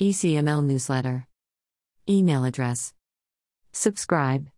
ECML newsletter. Email address. Subscribe.